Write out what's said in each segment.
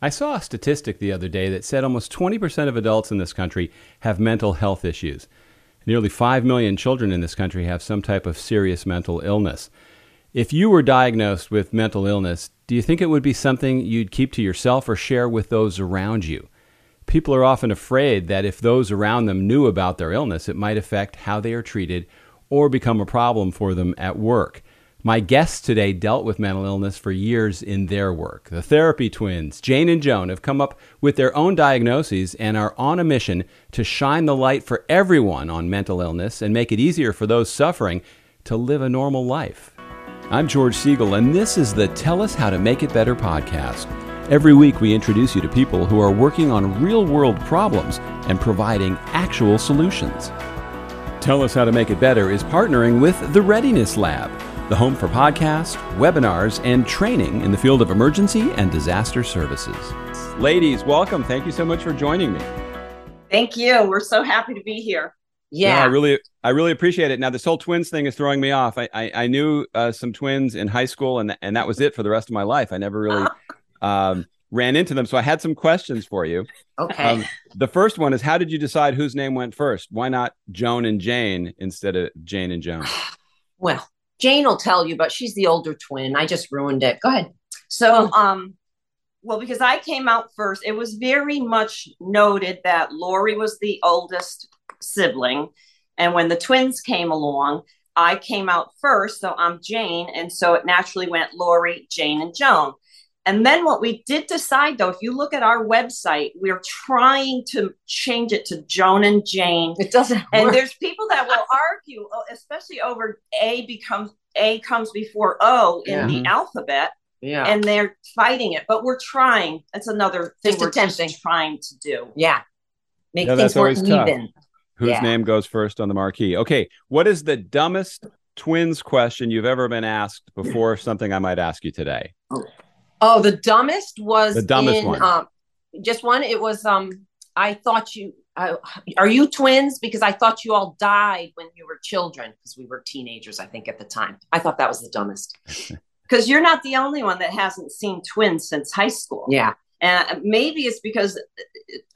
I saw a statistic the other day that said almost 20% of adults in this country have mental health issues. Nearly 5 million children in this country have some type of serious mental illness. If you were diagnosed with mental illness, do you think it would be something you'd keep to yourself or share with those around you? People are often afraid that if those around them knew about their illness, it might affect how they are treated or become a problem for them at work. My guests today dealt with mental illness for years in their work. The therapy twins, Jane and Joan, have come up with their own diagnoses and are on a mission to shine the light for everyone on mental illness and make it easier for those suffering to live a normal life. I'm George Siegal, and this is the Tell Us How to Make It Better podcast. Every week, we introduce you to people who are working on real world problems and providing actual solutions. Tell Us How to Make It Better is partnering with the Readiness Lab the home for podcasts, webinars, and training in the field of emergency and disaster services. Ladies, welcome. Thank you so much for joining me. Thank you. We're so happy to be here. Yeah, I really, I really appreciate it. Now, this whole twins thing is throwing me off. I, I, I knew uh, some twins in high school, and and that was it for the rest of my life. I never really um, ran into them, so I had some questions for you. Okay. Um, the first one is, how did you decide whose name went first? Why not Joan and Jane instead of Jane and Joan? Well, Jane will tell you, but she's the older twin. I just ruined it. Go ahead. So, um, well, because I came out first, it was very much noted that Lori was the oldest sibling. And when the twins came along, I came out first. So I'm Jane. And so it naturally went Lori, Jane, and Joan. And then what we did decide, though, if you look at our website, we're trying to change it to Joan and Jane. It doesn't. And work. there's people that will argue, uh, especially over A becomes A comes before O in yeah. the alphabet. Yeah. And they're fighting it, but we're trying. That's another thing just we're attempting. just trying to do. Yeah. Make yeah, things more even. Whose yeah. name goes first on the marquee? Okay. What is the dumbest twins question you've ever been asked before something I might ask you today? Oh. Oh, the dumbest was the dumbest in, one. Um, just one. It was. Um, I thought you. Uh, are you twins? Because I thought you all died when you were children. Because we were teenagers, I think, at the time. I thought that was the dumbest. Because you're not the only one that hasn't seen twins since high school. Yeah. And maybe it's because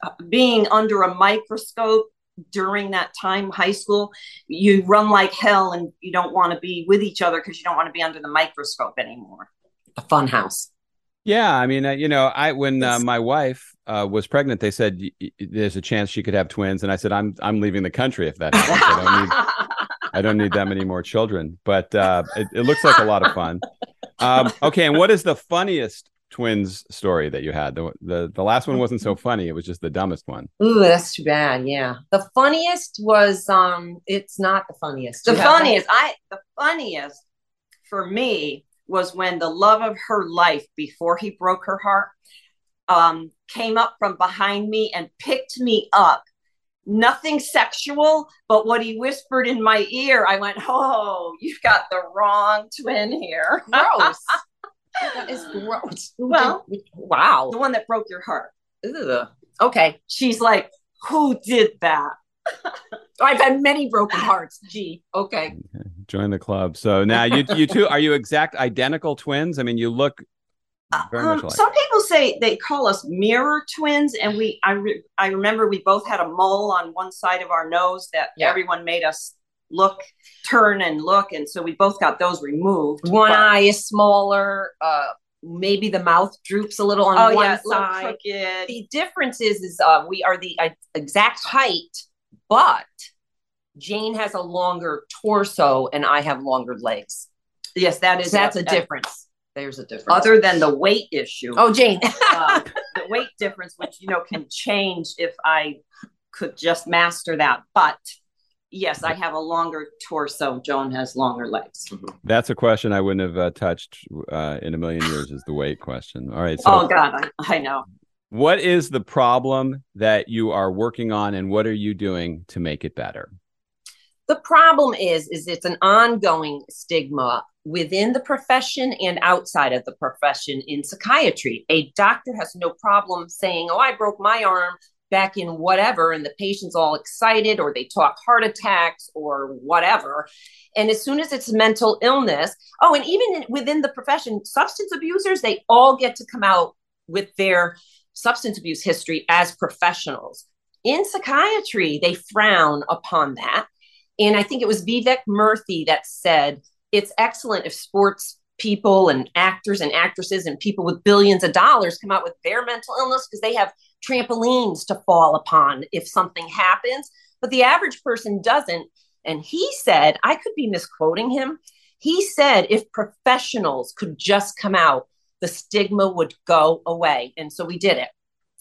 uh, being under a microscope during that time, high school, you run like hell and you don't want to be with each other because you don't want to be under the microscope anymore. A fun house. Yeah, I mean, uh, you know, I when uh, my wife uh, was pregnant, they said there's a chance she could have twins, and I said I'm I'm leaving the country if that happens. I don't need I don't need that many more children, but uh, it, it, looks like a lot of fun. Um, okay, and what is the funniest twins story that you had? The, the the last one wasn't so funny; it was just the dumbest one. Ooh, that's too bad. Yeah, the funniest was um, it's not the funniest. The funniest, I the funniest for me was when the love of her life before he broke her heart um, came up from behind me and picked me up. Nothing sexual, but what he whispered in my ear, I went, Oh, you've got the wrong twin here. Gross. that is gross. Well, wow. The one that broke your heart. Ugh. Okay. She's like, Who did that? I've had many broken hearts. Gee, okay. Join the club. So now you you two are you exact identical twins? I mean, you look very um, much Some people say they call us mirror twins, and we I re, I remember we both had a mole on one side of our nose that yeah. everyone made us look, turn, and look, and so we both got those removed. One but, eye is smaller. Uh, maybe the mouth droops a little on oh, one yeah, side. The difference is is uh, we are the uh, exact height but Jane has a longer torso and I have longer legs. Yes, that is so that's a, a, difference. There's a difference. Other than the weight issue. Oh, Jane. uh, the weight difference, which you know can change if I could just master that. But yes, I have a longer torso. Joan has longer legs. Mm-hmm. That's a question I wouldn't have uh, touched uh, in a million years. Is the weight question? All right. So, oh God, I, I know. What is the problem that you are working on and what are you doing to make it better? The problem is is it's an ongoing stigma within the profession and outside of the profession in psychiatry. A doctor has no problem saying, "Oh, I broke my arm back in whatever," and the patient's all excited or they talk heart attacks or whatever. And as soon as it's mental illness, oh, and even within the profession, substance abusers, they all get to come out with their substance abuse history as professionals. In psychiatry, they frown upon that. And I think it was Vivek Murthy that said it's excellent if sports people and actors and actresses and people with billions of dollars come out with their mental illness because they have trampolines to fall upon if something happens. But the average person doesn't. And he said, I could be misquoting him. He said, if professionals could just come out, the stigma would go away. And so we did it.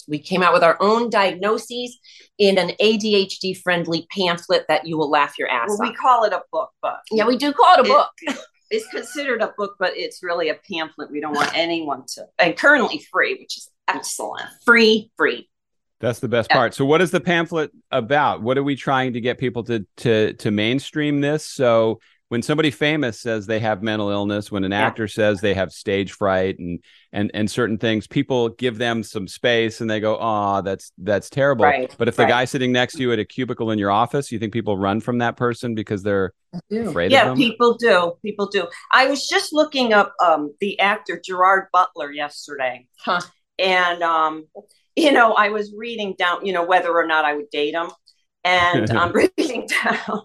We came out with our own diagnoses in an ADHD friendly pamphlet that you will laugh your ass well, off. we call it a book, but yeah, we do call it a It- book. it's considered a book, but it's really a pamphlet. We don't want anyone to, and currently free, which is excellent. free, free. That's the best Yeah. part. So, what is the pamphlet about? What are we trying to get people to to to mainstream this? So, when somebody famous says they have mental illness, when an Yeah. actor says they have stage fright and and and certain things, people give them some space and they go, "Oh, that's that's terrible." Right, But if the right. guy sitting next to you at a cubicle in your office, you think people run from that person because they're afraid Yeah, of them? Yeah, people do. People do. I was just looking up um, the actor Gerard Butler yesterday, Huh. and um, you know, I was reading down, you know, whether or not I would date him, and I'm reading down.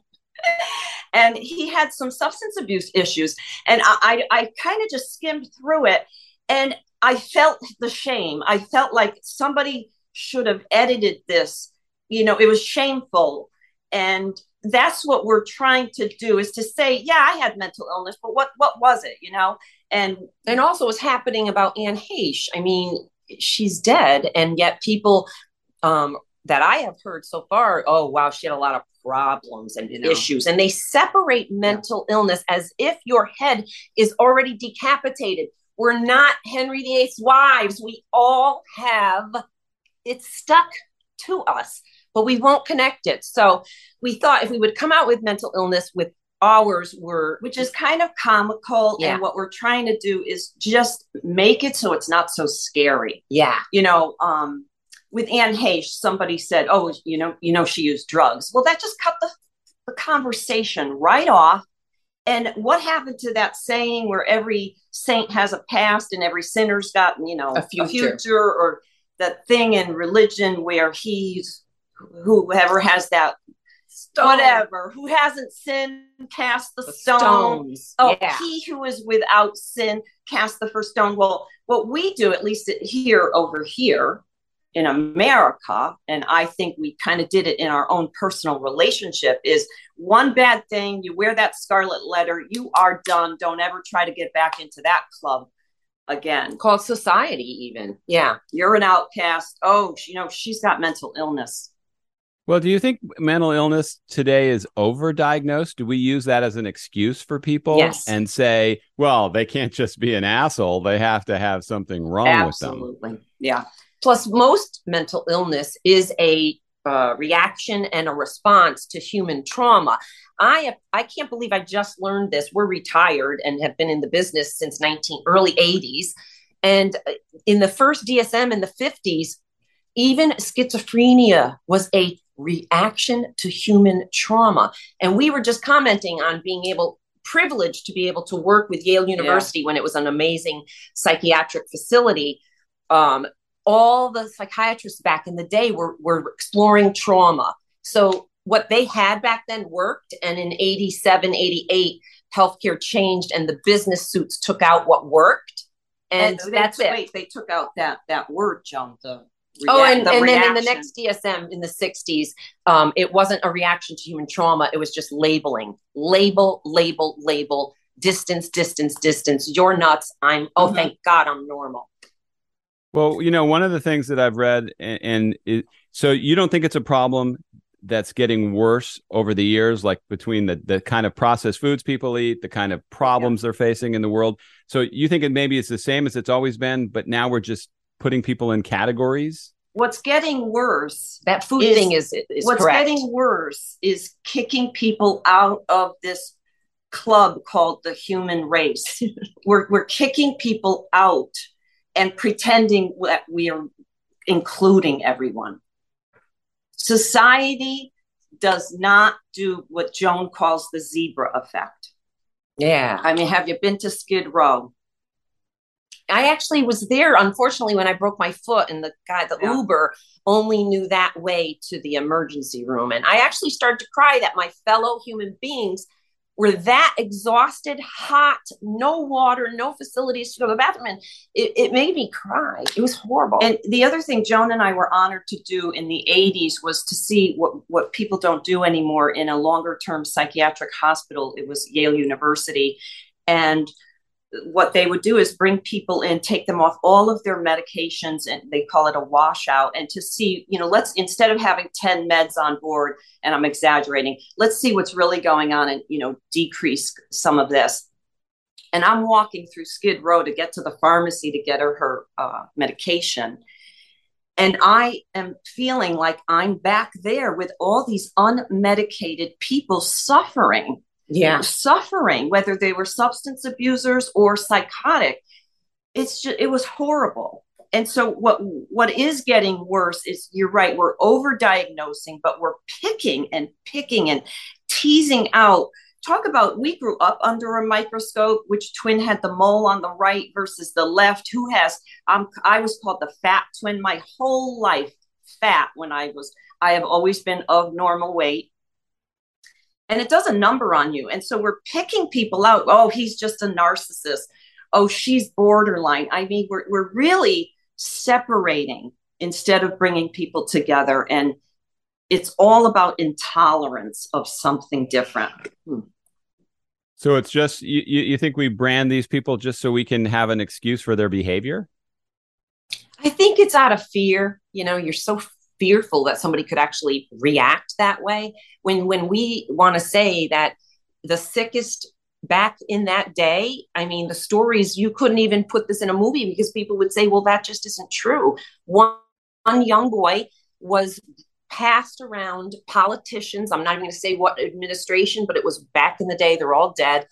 And he had some substance abuse issues, and I, I, I kind of just skimmed through it, and I felt the shame. I felt like somebody should have edited this. You know, it was shameful, and that's what we're trying to do is to say, yeah, I had mental illness, but what what was it? You know, and and also what's happening about Anne Heche. I mean, she's dead, and yet people um, that I have heard so far, oh wow, she had a lot of problems and issues, and they separate mental illness as if your head is already decapitated. We're not Henry VIII's wives. We all have it's stuck to us, but we won't connect it. So we thought if we would come out with mental illness with ours were which is kind of comical. Yeah. And what we're trying to do is just make it so it's not so scary. yeah You know, um, with Anne Heche, somebody said, "Oh, you know, you know, she used drugs." Well, that just cut the, the conversation right off. And what happened to that saying where every saint has a past and every sinner's got, you know, A future. or that thing in religion where he's whoever has that whatever who hasn't sinned cast the, The stone. stones. Oh, yeah. he who is without sin cast the first stone. Well, what we do, at least here over here in America, and I think we kind of did it in our own personal relationship, is one bad thing, you wear that scarlet letter, you are done. Don't ever try to get back into that club again. called society even yeah You're an outcast. Oh, you know, she's got mental illness. Well, do you think mental illness today is overdiagnosed? Do we use that as an excuse for people Yes. and say, well, they can't just be an asshole, they have to have something wrong with them? Absolutely. Yeah. Plus most mental illness is a uh, reaction and a response to human trauma. I i can't believe i just learned this. We're retired and have been in the business since 19 early 80s and uh, in the first dsm in the 50s even schizophrenia was a reaction to human trauma. And we were just commenting on being able privileged to be able to work with yale university when it was an amazing psychiatric facility. Um, all the psychiatrists back in the day were, were exploring trauma. So what they had back then worked. And in 87, 88, healthcare changed and the business suits took out what worked. And, they- that's it. Wait, they took out that that word, Joan. The Oh, and, the and then in the next DSM in the 60s, um, it wasn't a reaction to human trauma. It was just labeling, label, label, label, distance, distance, distance. You're nuts. I'm, oh, Mhm. thank God I'm normal. Well, you know, one of the things that I've read, and, and it, so you don't think it's a problem that's getting worse over the years, like between the the kind of processed foods people eat, the kind of problems they're facing in the world. So you think it maybe it's the same as it's always been, but now we're just putting people in categories. What's getting worse That food Is- thing is, is what's correct. getting worse is kicking people out of this club called the human race. we're we're kicking people out and pretending that we are including everyone. Society does not do what Joan calls the zebra effect. yeah. I mean, have you been to Skid Row? I actually was there, unfortunately, when I broke my foot, and the guy, the yeah. Uber, only knew that way to the emergency room. And I actually started to cry that my fellow human beings were that exhausted, hot, no water, no facilities to go to the bathroom. And it, it made me cry. It was horrible. And the other thing Joan and I were honored to do in the 80s was to see what, what people don't do anymore in a longer term psychiatric hospital. It was Yale University. And what they would do is bring people in, take them off all of their medications, and they call it a washout. And to see, you know, let's instead of having 10 meds on board, and I'm exaggerating, let's see what's really going on and, you know, decrease some of this. And I'm walking through Skid Row to get to the pharmacy to get her her uh, medication. And I am feeling like I'm back there with all these unmedicated people suffering yeah. suffering, whether they were substance abusers or psychotic. It's just, it was horrible. And so what what is getting worse is you're right, we're overdiagnosing, but we're picking and picking and teasing out. Talk about we grew up under a microscope, which twin had the mole on the right versus the left. Who has um I was called the fat twin my whole life, fat when I was I have always been of normal weight and it does a number on you. And so we're picking people out. Oh, he's just a narcissist. Oh, she's borderline. I mean, we're, we're really separating instead of bringing people together. And it's all about intolerance of something different. Hmm. So it's just, you, you think we brand these people just so we can have an excuse for their behavior? I think it's out of fear. You know, you're so fearful that somebody could actually react that way. When when we want to say that the sickest back in that day i mean the stories you couldn't even put this in a movie because people would say well that just isn't true. One, one young boy was passed around politicians. I'm not even going to say what administration but it was back in the day they're all dead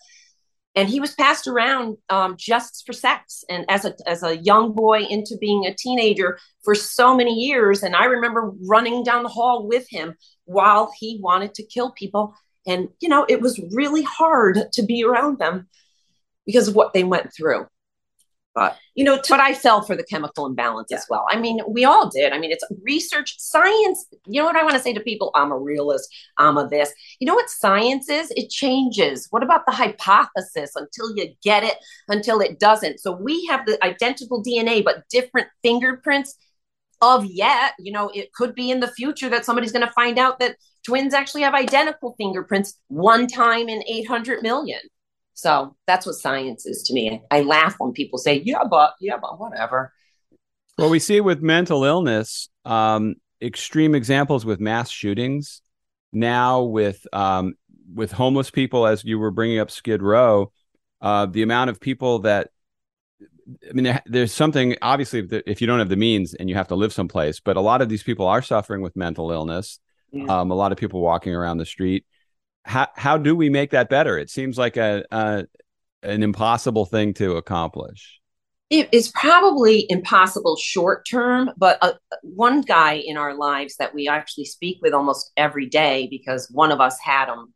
and he was passed around um, just for sex and as a as a young boy into being a teenager for so many years. And i remember running down the hall with him while he wanted to kill people. And you know it was really hard to be around them because of what they went through but you know, to, but I fell for the chemical imbalance yeah. as well. I mean, we all did. I mean, it's research, science. You know what I want to say to people? I'm a realist. I'm a this. You know what science is? It changes. What about the hypothesis until you get it, until it doesn't? So we have the identical DNA, but different fingerprints of yet. You know, it could be in the future that somebody's going to find out that twins actually have identical fingerprints one time in 800 million. So that's what science is to me. I laugh when people say, yeah, but, yeah, but whatever. Well, we see with mental illness, um, extreme examples with mass shootings. Now with um, with homeless people, as you were bringing up Skid Row, uh, the amount of people that I mean, there's something obviously if you don't have the means and you have to live someplace, but a lot of these people are suffering with mental illness. Um, a lot of people walking around the street how how do we make that better? It seems like a, a an impossible thing to accomplish. It is probably impossible short term, but uh, one guy in our lives that we actually speak with almost every day because one of us had him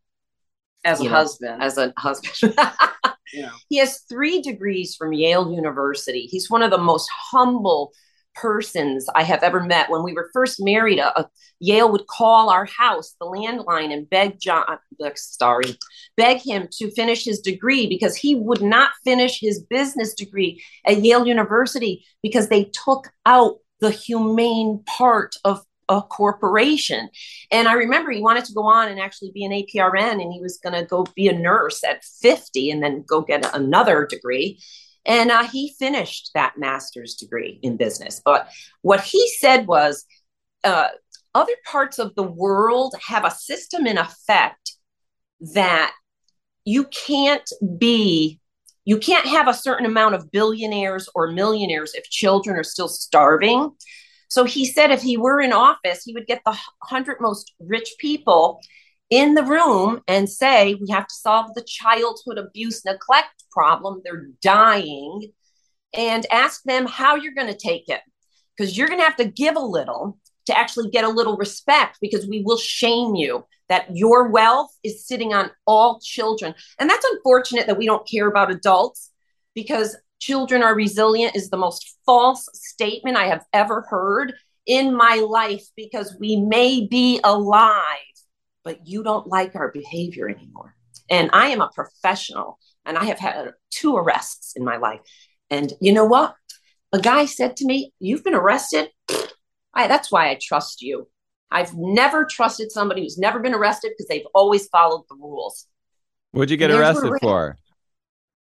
as a know, husband. As a husband. yeah. He has three degrees from Yale University. He's one of the most humble persons I have ever met. When we were first married, a, a Yale would call our house, the landline, and beg John, uh, sorry, beg him to finish his degree because he would not finish his business degree at Yale University because they took out the humane part of a corporation. And I remember he wanted to go on and actually be an APRN and he was going to go be a nurse at 50 and then go get another degree. And uh, he finished that master's degree in business. But what he said was uh, other parts of the world have a system in effect that you can't be you can't have a certain amount of billionaires or millionaires if children are still starving so he said if he were in office he would get the 100 most rich people in the room and say we have to solve the childhood abuse neglect problem. They're dying. And ask them how you're going to take it. Because you're going to have to give a little to actually get a little respect because we will shame you that your wealth is sitting on all children. And that's unfortunate that we don't care about adults because children are resilient is the most false statement I have ever heard in my life because we may be alive, but you don't like our behavior anymore. And I am a professional and I have had two arrests in my life. And you know what? A guy said to me, You've been arrested? I, that's why I trust you. I've never trusted somebody who's never been arrested because they've always followed the rules. What'd you get arrested for?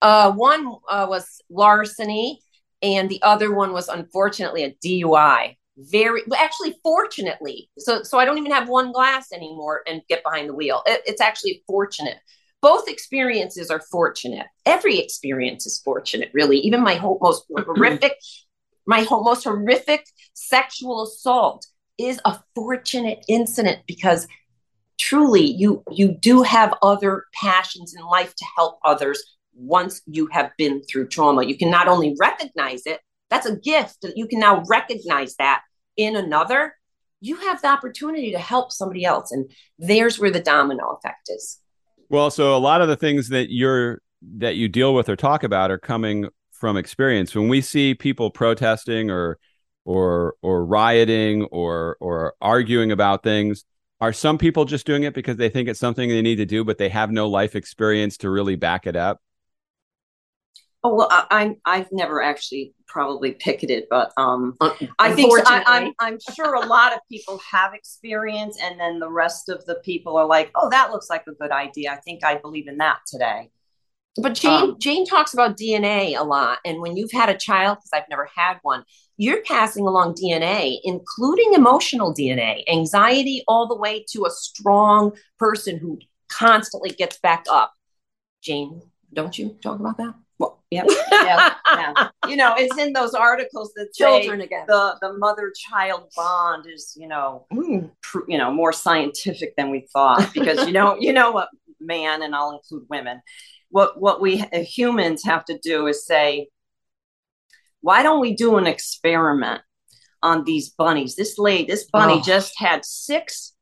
Uh, one uh, was larceny, and the other one was unfortunately a DUI. Very, actually, fortunately, so so I don't even have one glass anymore and get behind the wheel. It, it's actually fortunate. Both experiences are fortunate. Every experience is fortunate, really. Even my whole, most horrific, my whole, most horrific sexual assault is a fortunate incident because truly you you do have other passions in life to help others once you have been through trauma you can not only recognize it that's a gift that you can now recognize that in another. You have the opportunity to help somebody else and there's where the domino effect is. Well so a lot of the things that you're that you deal with or talk about are coming from experience. When we see people protesting or or or rioting or or arguing about things are some people just doing it because they think it's something they need to do but they have no life experience to really back it up oh well i i've never actually probably picketed but um i think so. I, I'm, I'm sure a lot of people have experience and then the rest of the people are like oh that looks like a good idea i think i believe in that today but Jane um, Jane talks about DNA a lot, and when you've had a child, because I've never had one, you're passing along DNA, including emotional DNA, anxiety, all the way to a strong person who constantly gets back up. Jane, don't you talk about that? Yeah, yeah, yeah. You know, it's in those articles that children again. The the mother child bond is, you know, mm. pr- you know, more scientific than we thought because you know, you know what man and I'll include women what what we humans have to do is say why don't we do an experiment on these bunnies this lady this bunny oh. just had six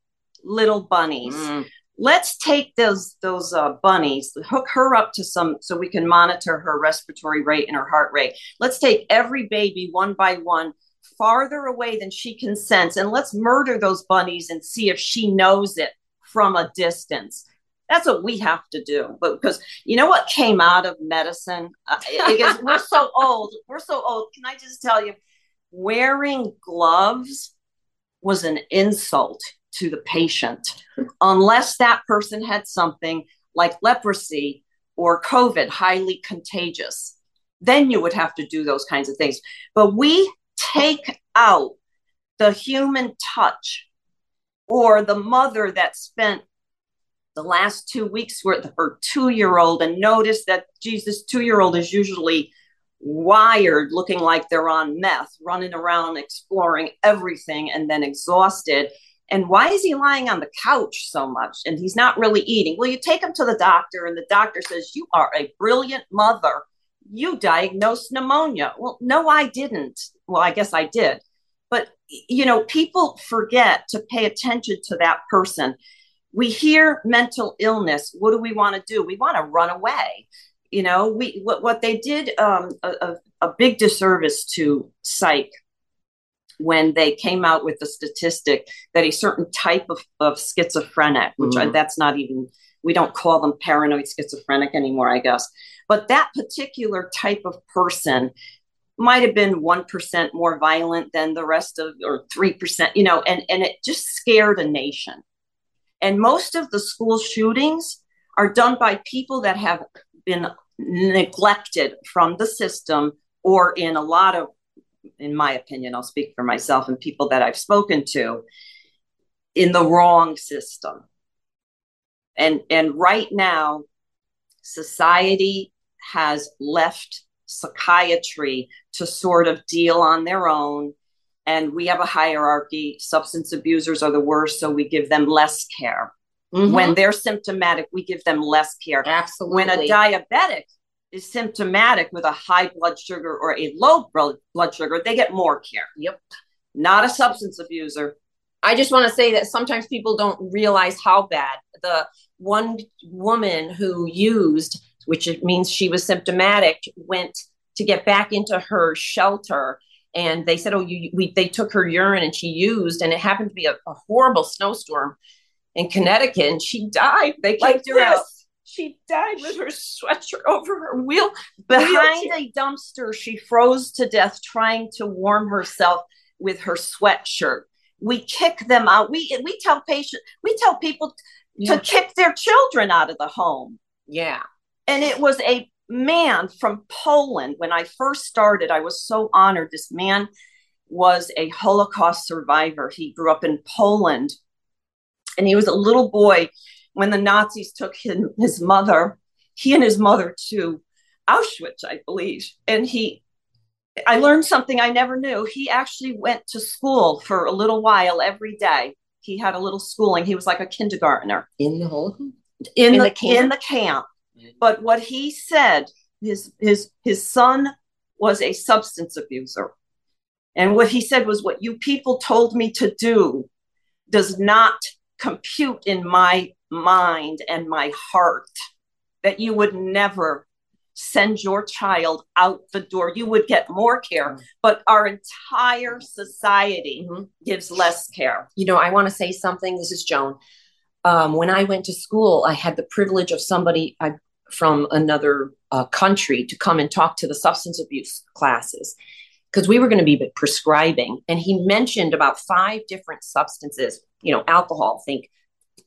little bunnies mm. Let's take those those uh, bunnies hook her up to some so we can monitor her respiratory rate and her heart rate let's take every baby one by one farther away than she can sense and let's murder those bunnies and see if she knows it from a distance that's what we have to do. But because you know what came out of medicine? Uh, because we're so old. We're so old. Can I just tell you, wearing gloves was an insult to the patient unless that person had something like leprosy or COVID, highly contagious. Then you would have to do those kinds of things. But we take out the human touch or the mother that spent the last two weeks with her two year old and notice that Jesus two year old is usually wired looking like they're on meth running around exploring everything and then exhausted and why is he lying on the couch so much and he's not really eating? Well you take him to the doctor and the doctor says you are a brilliant mother. You diagnosed pneumonia. Well no i didn't. Well i guess i did. But you know people forget to pay attention to that person. We hear mental illness. What do we want to do? We want to run away. You know we what, what they did um, a, a big disservice to psych when they came out with the statistic that a certain type of, of schizophrenic which mm-hmm. I, that's not even we don't call them paranoid schizophrenic anymore i guess but that particular type of person might have been 1% more violent than the rest of or 3% you know and and it just scared a nation and most of the school shootings are done by people that have been neglected from the system or in a lot of in my opinion i'll speak for myself and people that i've spoken to in the wrong system and and right now society has left psychiatry to sort of deal on their own and we have a hierarchy. Substance abusers are the worst, so we give them less care. Mm-hmm. When they're symptomatic, we give them less care. Absolutely. When a diabetic is symptomatic with a high blood sugar or a low blood sugar, they get more care. Yep. Not a substance abuser. I just want to say that sometimes people don't realize how bad the one woman who used, which means she was symptomatic, went to get back into her shelter and they said, "Oh, you, we." They took her urine and she used, and it happened to be a, a horrible snowstorm in Connecticut, and she died. They kicked like her this. out. She died with her sweatshirt over her wheel behind a dumpster. She froze to death trying to warm herself with her sweatshirt. We kick them out. We we tell patients, we tell people yeah. to kick their children out of the home. Yeah. And it was a man from Poland. When I first started, I was so honored. This man was a Holocaust survivor. He grew up in Poland and he was a little boy when the Nazis took him, his mother, he and his mother to Auschwitz, I believe. And he, I learned something I never knew. He actually went to school for a little while every day. He had a little schooling. He was like a kindergartner in the Holocaust. In, in the, the camp. in the camp. Mm. But what he said, his his his son was a substance abuser. And what he said was what you people told me to do does not compute in my mind and my heart that you would never send your child out the door. You would get more care, but our entire society mm-hmm. gives less care. You know, I want to say something. This is Joan. Um, when I went to school, I had the privilege of somebody, I from another uh, country to come and talk to the substance abuse classes because we were going to be prescribing and he mentioned about five different substances you know alcohol think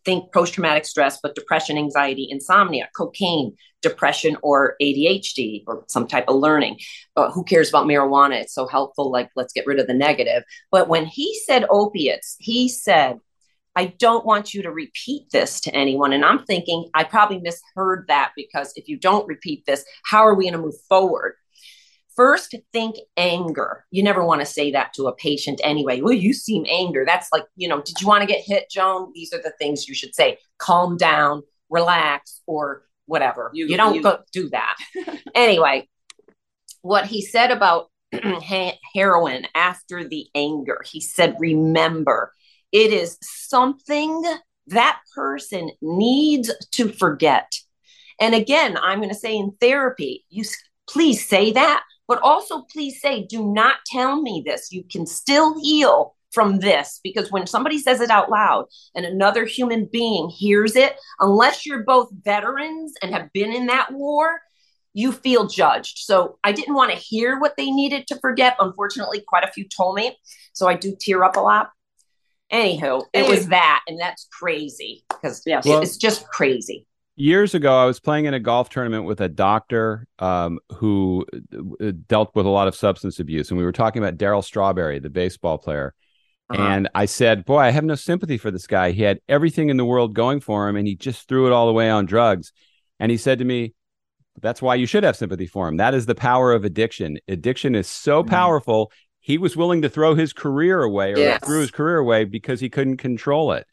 think post-traumatic stress but depression anxiety insomnia cocaine depression or adhd or some type of learning uh, who cares about marijuana it's so helpful like let's get rid of the negative but when he said opiates he said I don't want you to repeat this to anyone. And I'm thinking, I probably misheard that because if you don't repeat this, how are we going to move forward? First, think anger. You never want to say that to a patient anyway. Well, you seem anger. That's like, you know, did you want to get hit, Joan? These are the things you should say. Calm down, relax, or whatever. You, you don't you, go do that. anyway, what he said about heroin after the anger, he said, remember, it is something that person needs to forget. And again, I'm going to say in therapy, you please say that, but also please say, do not tell me this. You can still heal from this because when somebody says it out loud and another human being hears it, unless you're both veterans and have been in that war, you feel judged. So I didn't want to hear what they needed to forget. Unfortunately, quite a few told me. So I do tear up a lot. Anywho, it was that, and that's crazy because yes, well, it's just crazy. Years ago, I was playing in a golf tournament with a doctor um, who uh, dealt with a lot of substance abuse, and we were talking about Darryl Strawberry, the baseball player. Uh-huh. And I said, Boy, I have no sympathy for this guy. He had everything in the world going for him, and he just threw it all away on drugs. And he said to me, That's why you should have sympathy for him. That is the power of addiction. Addiction is so mm-hmm. powerful, he was willing to throw his career away or yes. threw his career away because he couldn't control it.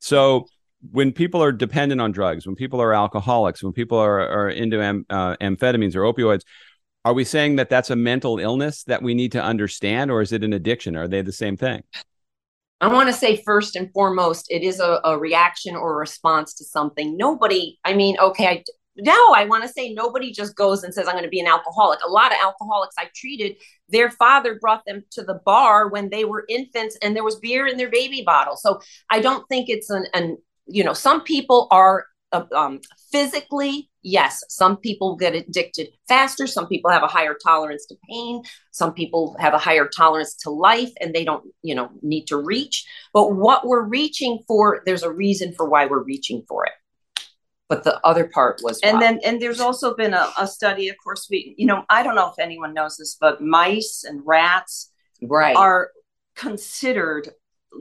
So when people are dependent on drugs, when people are alcoholics, when people are, are into am, uh, amphetamines or opioids, are we saying that that's a mental illness that we need to understand, or is it an addiction? Are they the same thing? I want to say first and foremost, it is a, a reaction or a response to something. Nobody, I mean, okay, I, no, I want to say nobody just goes and says, I'm going to be an alcoholic. A lot of alcoholics I treated, their father brought them to the bar when they were infants and there was beer in their baby bottle. So I don't think it's an, an you know, some people are uh, um, physically, yes, some people get addicted faster. Some people have a higher tolerance to pain. Some people have a higher tolerance to life and they don't, you know, need to reach. But what we're reaching for, there's a reason for why we're reaching for it but the other part was and then and there's also been a, a, study of course we you know i don't know if anyone knows this but mice and rats right are considered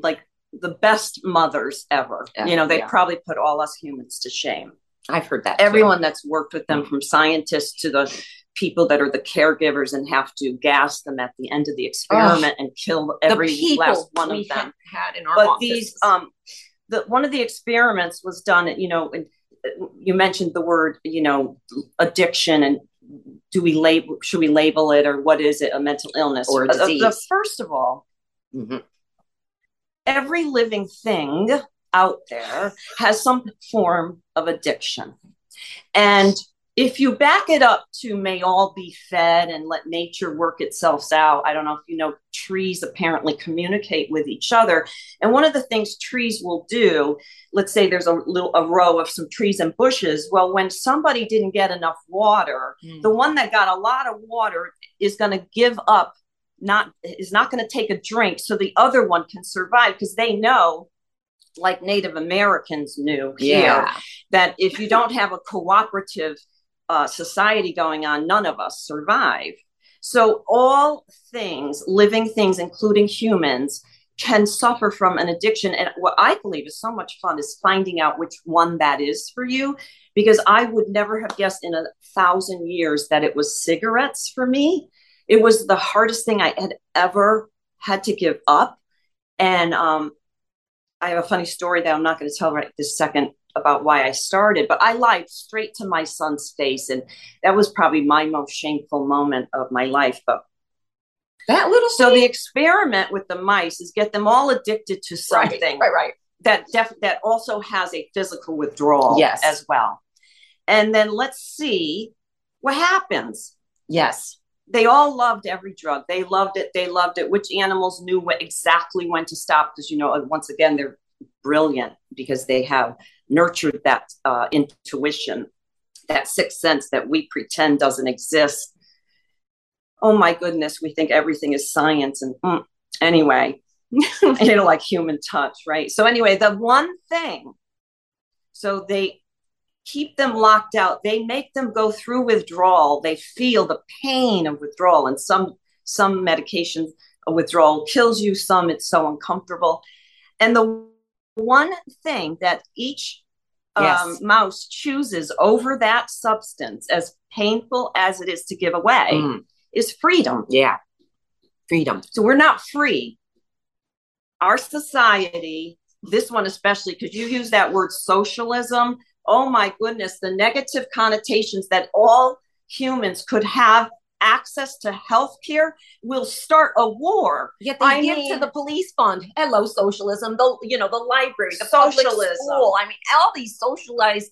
like the best mothers ever yeah, you know they yeah. probably put all us humans to shame i've heard that everyone too. that's worked with them from scientists to the people that are the caregivers and have to gas them at the end of the experiment and kill every last one of them had in our but offices. these um the one of the experiments was done at you know in, you mentioned the word, you know, addiction and do we label, should we label it or what is it, a mental illness or a disease? The, the first of all, mm-hmm. Every living thing out there has some form of addiction. And if you back it up to may all be fed and let nature work itself out, I don't know if you know, trees apparently communicate with each other. And one of the things trees will do, let's say there's a little a row of some trees and bushes. Well, when somebody didn't get enough water, mm. the one that got a lot of water is going to give up, not is not going to take a drink, so the other one can survive because they know like Native Americans knew here yeah. that if you don't have a cooperative uh, society going on, none of us survive. So, all things, living things, including humans, can suffer from an addiction. And what I believe is so much fun is finding out which one that is for you, because I would never have guessed in a thousand years that it was cigarettes for me. It was the hardest thing I had ever had to give up. And um, I have a funny story that I'm not going to tell right this second about why I started, but I lied straight to my son's face. And that was probably my most shameful moment of my life. But that little so the experiment with the mice is get them all addicted to something. Right, right. right. That def- that also has a physical withdrawal yes. as well. And then let's see what happens. Yes. They all loved every drug. They loved it. They loved it. Which animals knew what, exactly when to stop? Because you know, once again, they're brilliant because they have nurtured that uh, intuition, that sixth sense that we pretend doesn't exist. Oh my goodness, we think everything is science. And mm, anyway, you know, like human touch, right? So, anyway, the one thing, so they keep them locked out, they make them go through withdrawal, they feel the pain of withdrawal, and some some medications withdrawal kills you some it's so uncomfortable and the one thing that each um, mouse chooses over that substance, as painful as it is to give away, mm. is freedom. Yeah. Freedom. So we're not free. Our society, this one especially, because you use that word socialism. Oh my goodness, the negative connotations that all humans could have access to health care will start a war. Yet they I give mean, to the police fund. Hello, socialism. The you know the library, the socialism. public school. I mean, all these socialized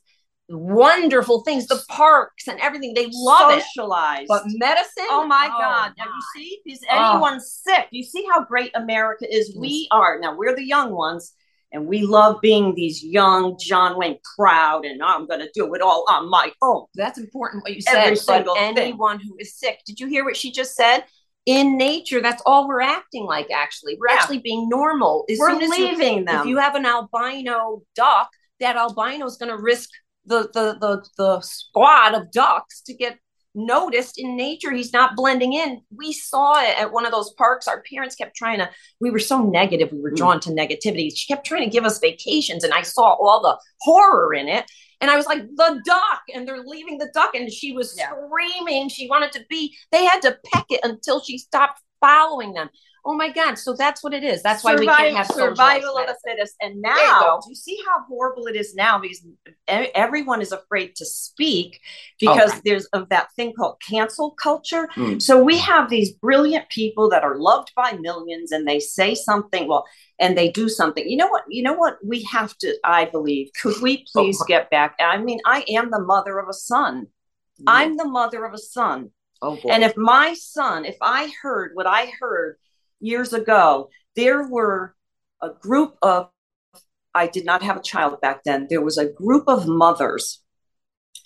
wonderful things, the parks and everything. They love Socialized. it. But medicine. Oh my oh God. My. Now you see, is ah. anyone oh. sick? You see how great America is? We are. Now we're the young ones and we love being these young John Wayne proud and I'm going to do it all on my own. That's important what you said. Every single anyone thing. who is sick. Did you hear what she just said? In nature, that's all we're acting like. Actually, we're yeah. actually being normal. As we're leaving you, them. If you have an albino duck, that albino is going to risk the, the the the squad of ducks to get noticed in nature. He's not blending in. We saw it at one of those parks. Our parents kept trying to we were so negative. We were mm. drawn to negativity. She kept trying to give us vacations and i saw all the horror in it. And i was like the duck and they're leaving the duck and she was yeah. screaming. She wanted to be they had to peck it until she stopped following them Oh my God. So that's what it is. That's why we can't have survival of the fittest. And now, do you see how horrible it is now? Because everyone is afraid to speak because oh, right. there's of that thing called cancel culture. Mm. So we have these brilliant people that are loved by millions and they say something, well, and they do something. You know what? You know what we have to, I believe, could we please oh. get back? I mean, I am the mother of a son. Yeah. I'm the mother of a son. Oh, and if my son, if I heard what I heard years ago, there were a group of, I did not have a child back then, there was a group of mothers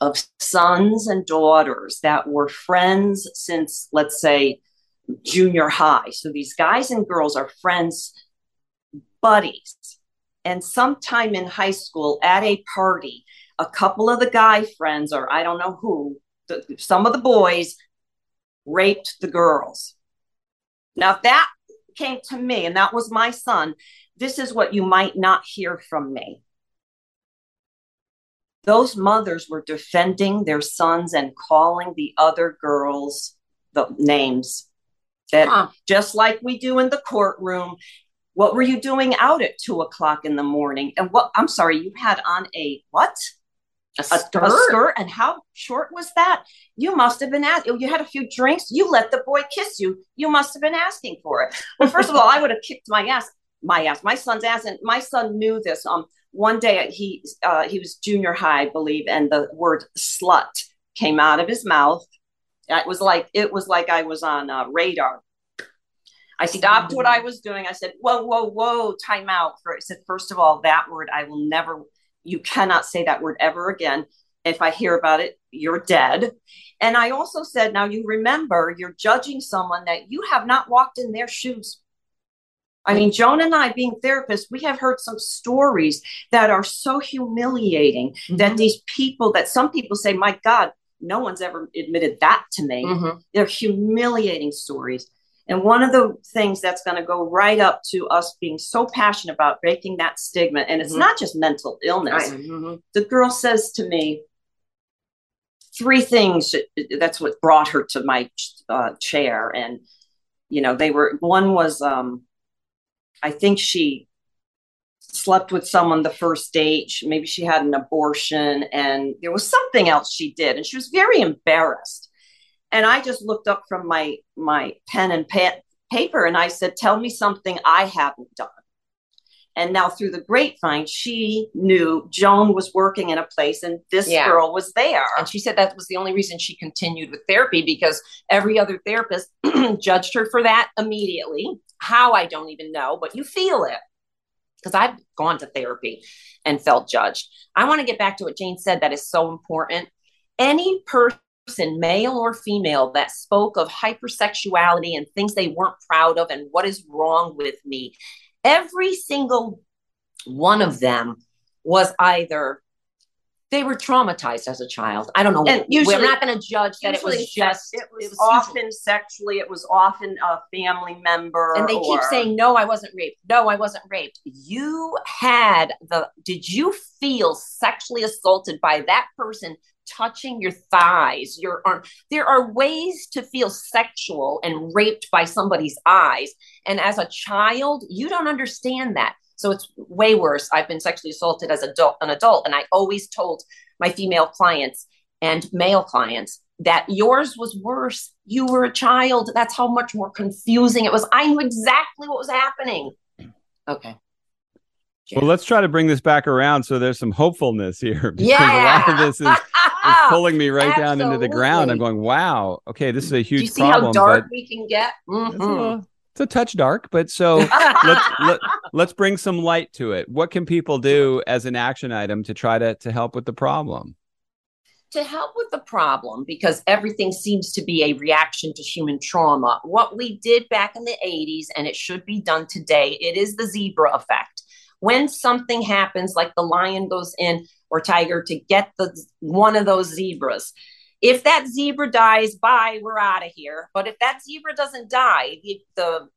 of sons and daughters that were friends since, let's say, junior high. So these guys and girls are friends, buddies. And sometime in high school at a party, a couple of the guy friends, or I don't know who, the, some of the boys raped the girls. Now, if that came to me and that was my son, this is what you might not hear from me. Those mothers were defending their sons and calling the other girls the names that huh. just like we do in the courtroom. What were you doing out at two o'clock in the morning? And what I'm sorry, you had on a what? A skirt? A, skirt. And how short was that? You must have been asking. You had a few drinks. You let the boy kiss you. You must have been asking for it. Well, first of all, I would have kicked my ass, my ass, my son's ass, and my son knew this. Um, one day he uh, he was junior high, I believe, and the word slut came out of his mouth. It was like it was like I was on uh, radar. I stopped what I was doing. I said, "Whoa, whoa, whoa! Time out!" For I said, first of all, that word I will never. You cannot say that word ever again. If I hear about it, you're dead. And I also said, now you remember, you're judging someone that you have not walked in their shoes. I mean, Joan and I, being therapists, we have heard some stories that are so humiliating mm-hmm. that these people, that some people say, my God, no one's ever admitted that to me. Mm-hmm. They're humiliating stories. And one of the things that's going to go right up to us being so passionate about breaking that stigma, and it's mm-hmm. not just mental illness. Right. Mm-hmm. The girl says to me, three things. That's what brought her to my uh, chair. And, you know, they were, one was, um, I think she slept with someone the first date. She, maybe she had an abortion and there was something else she did. And she was very embarrassed. And I just looked up from my, my pen and pa- paper and I said, tell me something I haven't done. And now through the grapevine, she knew Joan was working in a place and this yeah. girl was there. And she said that was the only reason she continued with therapy because every other therapist judged her for that immediately. How I don't even know, but you feel it. Because I've gone to therapy and felt judged. I want to get back to what Jane said that is so important. Any person male or female, that spoke of hypersexuality and things they weren't proud of and what is wrong with me. Every single one of them was either they were traumatized as a child. I don't know. And usually, we're not going to judge that it was just. It was, it was often usually. sexually. It was often a family member. And they or, keep saying, "No, I wasn't raped. No, I wasn't raped." You had the. Did you feel sexually assaulted by that person touching your thighs, your arm. There are ways to feel sexual and raped by somebody's eyes. And as a child, you don't understand that. So it's way worse. I've been sexually assaulted as adult, an adult, and I always told my female clients and male clients that yours was worse. You were a child. That's how much more confusing it was. I knew exactly what was happening. Okay. Well, let's try to bring this back around so there's some hopefulness here. Because yeah. a lot of this is, is pulling me right Absolutely. down into the ground. I'm going, wow, okay, this is a huge Do you see problem. how dark we can get? Mm-hmm. It's, a, touch dark, but so let's, let, let's bring some light to it. What can people do as an action item to try to, to help with the problem? to help with the problem because everything seems to be a reaction to human trauma. What we did back in the 80s, and it should be done today, it is the zebra effect when something happens, like the lion goes in or tiger to get the one of those zebras. If that zebra dies, bye, we're out of here. But if that zebra doesn't die, the, the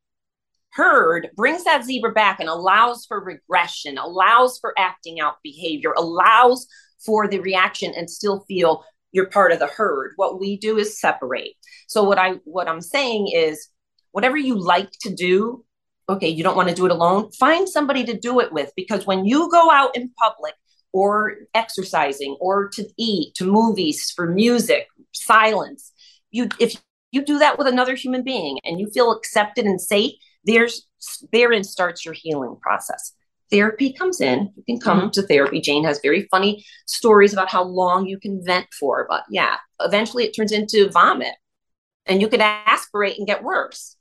herd brings that zebra back and allows for regression, allows for acting out behavior, allows for the reaction and still feel you're part of the herd. What we do is separate. So what I what I'm saying is whatever you like to do, okay, you don't want to do it alone, find somebody to do it with because when you go out in public or exercising or to eat, to movies, for music, silence, you if you do that with another human being and you feel accepted and safe, there's therein starts your healing process. Therapy comes in. You can come mm-hmm. to therapy. Jane has very funny stories about how long you can vent for, but yeah, eventually it turns into vomit and you could aspirate and get worse.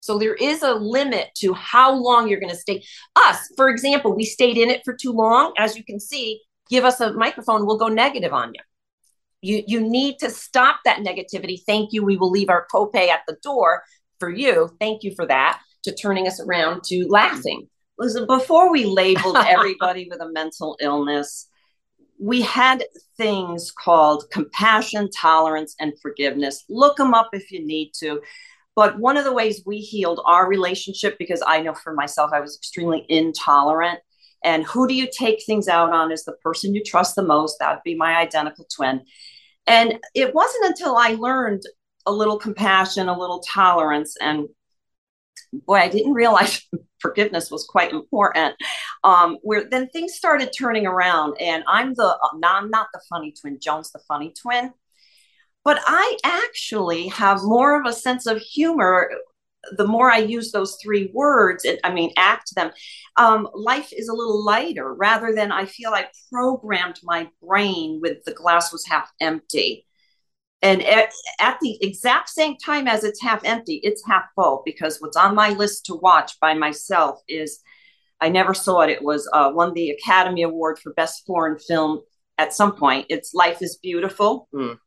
So there is a limit to how long you're going to stay. Us, for example, we stayed in it for too long. As you can see, give us a microphone, we'll go negative on you. You, you need to stop that negativity. Thank you. We will leave our copay at the door for you. Thank you for that, to turning us around to laughing. Listen, before we labeled everybody with a mental illness, we had things called compassion, tolerance, and forgiveness. Look them up if you need to. But one of the ways we healed our relationship, because I know for myself, I was extremely intolerant. And who do you take things out on is the person you trust the most. That would be my identical twin. And it wasn't until I learned a little compassion, a little tolerance, and boy, I didn't realize forgiveness was quite important. Um, where then things started turning around, and I'm the I'm not the funny twin. Joan's the funny twin. But I actually have more of a sense of humor the more I use those three words, it, I mean, act them, um, life is a little lighter rather than I feel I programmed my brain with the glass was half empty. and at, at, the exact same time as it's half empty, it's half full because what's on my list to watch by myself is I never saw it. It was uh, won the Academy Award for Best Foreign Film at some point. It's Life is Beautiful. Mm.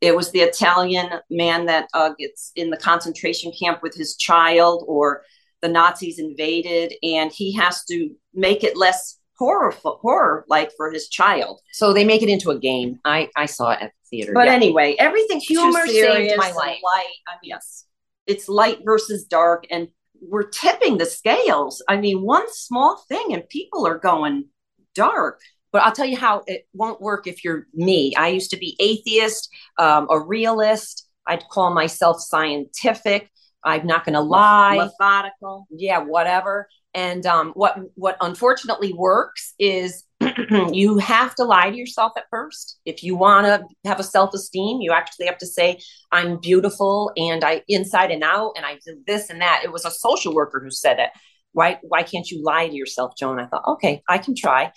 It was the Italian man that uh, gets in the concentration camp with his child, or the Nazis invaded, and he has to make it less horror horror like for his child. So they make it into a game. I I saw it at the theater. But yeah. anyway, everything humor saved my life. Light. I mean, yes, it's light versus dark, and we're tipping the scales. I mean, one small thing, and people are going dark. But I'll tell you how it won't work if you're me. I used to be atheist, um, a realist. I'd call myself scientific. I'm not going to lie. Methodical. Yeah, whatever. And um, what what unfortunately works is you have to lie to yourself at first. If you want to have a self esteem, you actually have to say, "I'm beautiful and I inside and out, and I did this and that." It was a social worker who said it. Why why can't you lie to yourself, Joan? I thought, okay, I can try.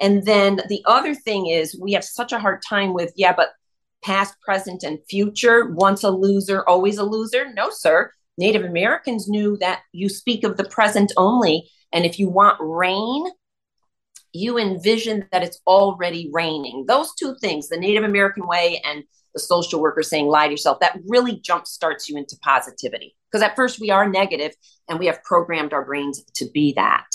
And then the other thing is we have such a hard time with, yeah, but past, present, and future. Once a loser, always a loser. No, sir. Native Americans knew that you speak of the present only. And if you want rain, you envision that it's already raining. Those two things, the Native American way and the social worker saying lie to yourself, that really jump starts you into positivity. Because at first we are negative and we have programmed our brains to be that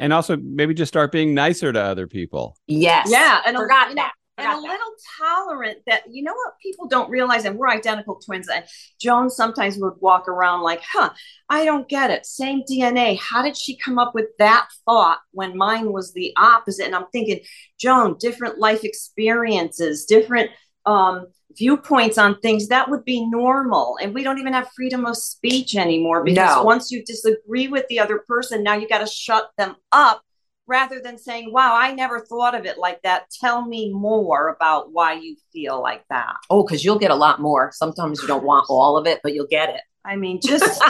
and also maybe just start being nicer to other people. Yes. Yeah. And forgot a, that. And a little tolerant that you know what people don't realize, and we're identical twins. And Joan sometimes would walk around like, huh, I don't get it. Same DNA. How did she come up with that thought when mine was the opposite? And I'm thinking, Joan, different life experiences, different um viewpoints on things that would be normal. And we don't even have freedom of speech anymore because no. once you disagree with the other person now you got to shut them up rather than saying wow i never thought of it like that. Tell me more about why you feel like that. Oh because you'll get a lot more. Sometimes you don't want all of it but you'll get it. I mean just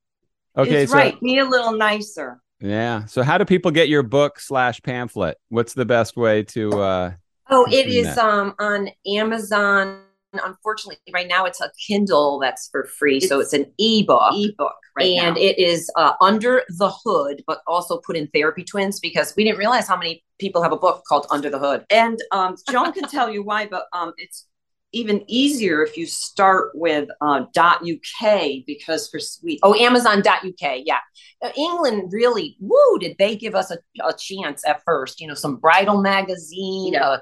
okay so, right be a little nicer. Yeah. So how do people get your book slash pamphlet? What's the best way to uh Oh, it is um on Amazon. Unfortunately, right now it's a Kindle that's for free, it's so it's an ebook. Ebook, right and now. it is uh, under the hood, but also put in Therapy Twins because we didn't realize how many people have a book called Under the Hood. And um, Joan can tell you why, but um, it's even easier if you start with uh, .uk because for sweet oh Amazon.uk yeah uh, England really woo did they give us a, a chance at first you know some bridal magazine yeah. Uh,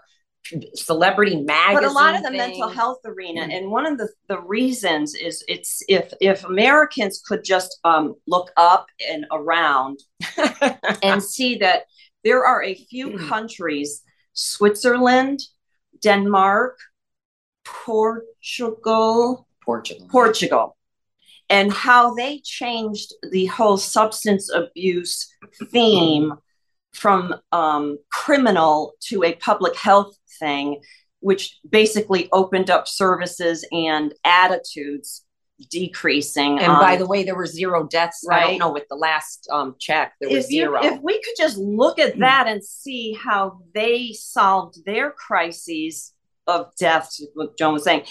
celebrity magazine but a lot of the thing. mental health arena mm-hmm. and one of the, the reasons is it's if if americans could just um, look up and around and see that there are a few mm-hmm. countries switzerland denmark portugal portugal portugal and how they changed the whole substance abuse theme from um, criminal to a public health thing, which basically opened up services and attitudes decreasing. And um, by the way, there were zero deaths. Right? I don't know with the last um, check, there was zero. if we could just look at hmm. that and see how they solved their crises of death, what Joan was saying.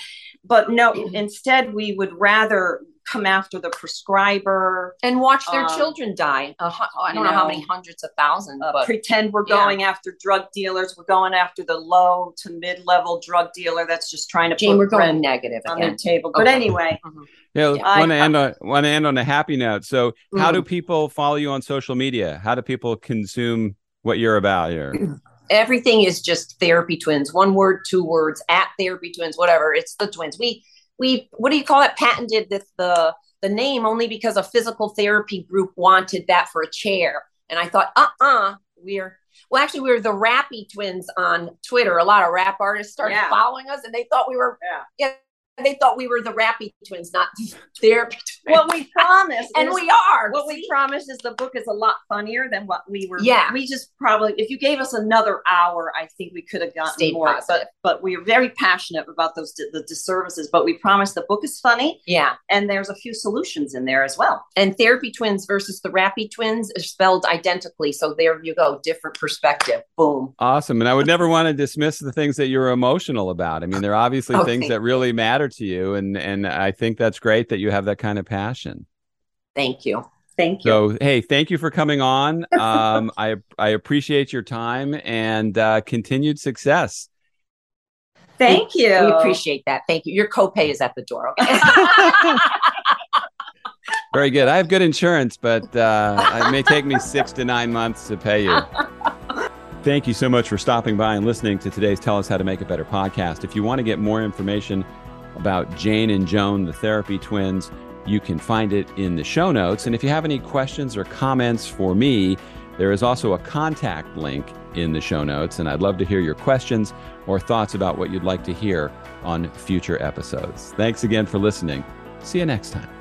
But no, instead, we would rather come after the prescriber and watch their um, children die. Uh, I don't know, know, how many hundreds of thousands. Uh, but, pretend we're going yeah. after drug dealers. We're going after the low to mid level drug dealer that's just trying to Jane, put we're going negative on again. the table. But okay. anyway, mm-hmm. yeah, yeah. want to end on want to end on a happy note. So, mm-hmm. how do people follow you on social media? How do people consume what you're about here? Everything is just therapy twins. One word, two words. At therapy twins, whatever. It's the twins. We we what do you call it patented the the the name only because a physical therapy group wanted that for a chair and i thought uh-uh we're well actually we were the rappy twins on twitter a lot of rap artists started yeah. following us and they thought we were yeah. They thought we were the Rappy twins, not therapy twins. What we promised, and is- we are. What see? we promised is the book is a lot funnier than what we were. Yeah. we just probably if you gave us another hour, I think we could have gotten Stayed more. positive. But but we are very passionate about those di- the disservices. But we promised the book is funny, yeah. and there's a few solutions in there as well. And therapy twins versus the Rappy twins are spelled identically. So there you go, different perspective. Boom. Awesome. And I would never want to dismiss the things that you're emotional about. I mean, there are obviously Oh, things that really matter to you. And and I think that's great that you have that kind of passion. Thank you. Thank you. So hey, thank you for coming on. Um, I I appreciate your time and uh, continued success. Thank you. We appreciate that. Thank you. Your copay is at the door. Okay. Very good. I have good insurance, but uh, it may take me six to nine months to pay you. Thank you so much for stopping by and listening to today's Tell Us How to Make It Better podcast. If you want to get more information about Jane and Joan, the therapy twins, you can find it in the show notes. And if you have any questions or comments for me, there is also a contact link in the show notes. And I'd love to hear your questions or thoughts about what you'd like to hear on future episodes. Thanks again for listening. See you next time.